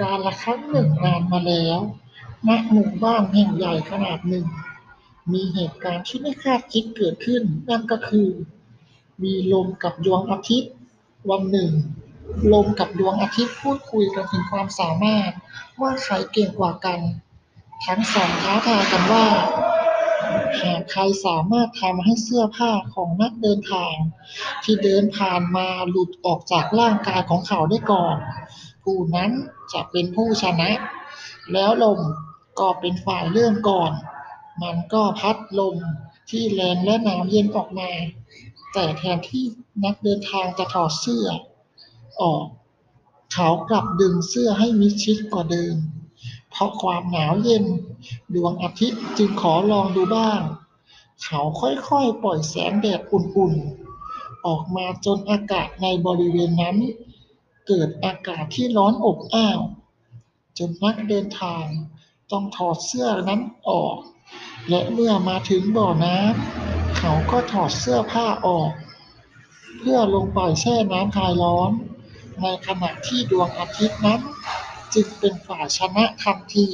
การละครั้งหนึ่งนานมาแล้วณหมู่บ้านแห่งใหญ่ขนาดหนึ่ง มีเหตุการณ์ที่ไม่คาดคิดเกิดขึ้น นั่นก็คือ มีลมกับดวงอาทิตย์ วันหนึ่ง ลมกับดวงอาทิตย์พูดคุยกันถึงความสามารถว่าใครเก่งกว่ากัน ทั้งสองท้าทายกันว่า หากใครสามารถทำให้เสื้อผ้าของนักเดินทาง ที่เดินผ่านมาหลุดออกจากร่างกายของเขาได้ก่อน ผู้นั้นจะเป็นผู้ชนะ แล้วลมก็เป็นฝ่ายเริ่มก่อน มันก็พัดลมที่แรงและหนาวเย็นออกมา แต่แทนที่นักเดินทางจะถอดเสื้อออก เขากลับดึงเสื้อให้มิดชิดกว่าเดิม เพราะความหนาวเย็น ดวงอาทิตย์จึงขอลองดูบ้าง เขาค่อยๆ ปล่อยแสงแดดอุ่นๆ ออกมาจนอากาศในบริเวณนั้น เกิดอากาศที่ร้อนอบอ้าว จนนักเดินทางต้องถอดเสื้อนั้นออก และเมื่อมาถึงบ่อน้ำเขาก็ถอดเสื้อผ้าออก เพื่อลงไปแช่น้ำคลายร้อน ในขณะที่ดวงอาทิตย์นั้น จึงเป็นฝ่ายชนะทันที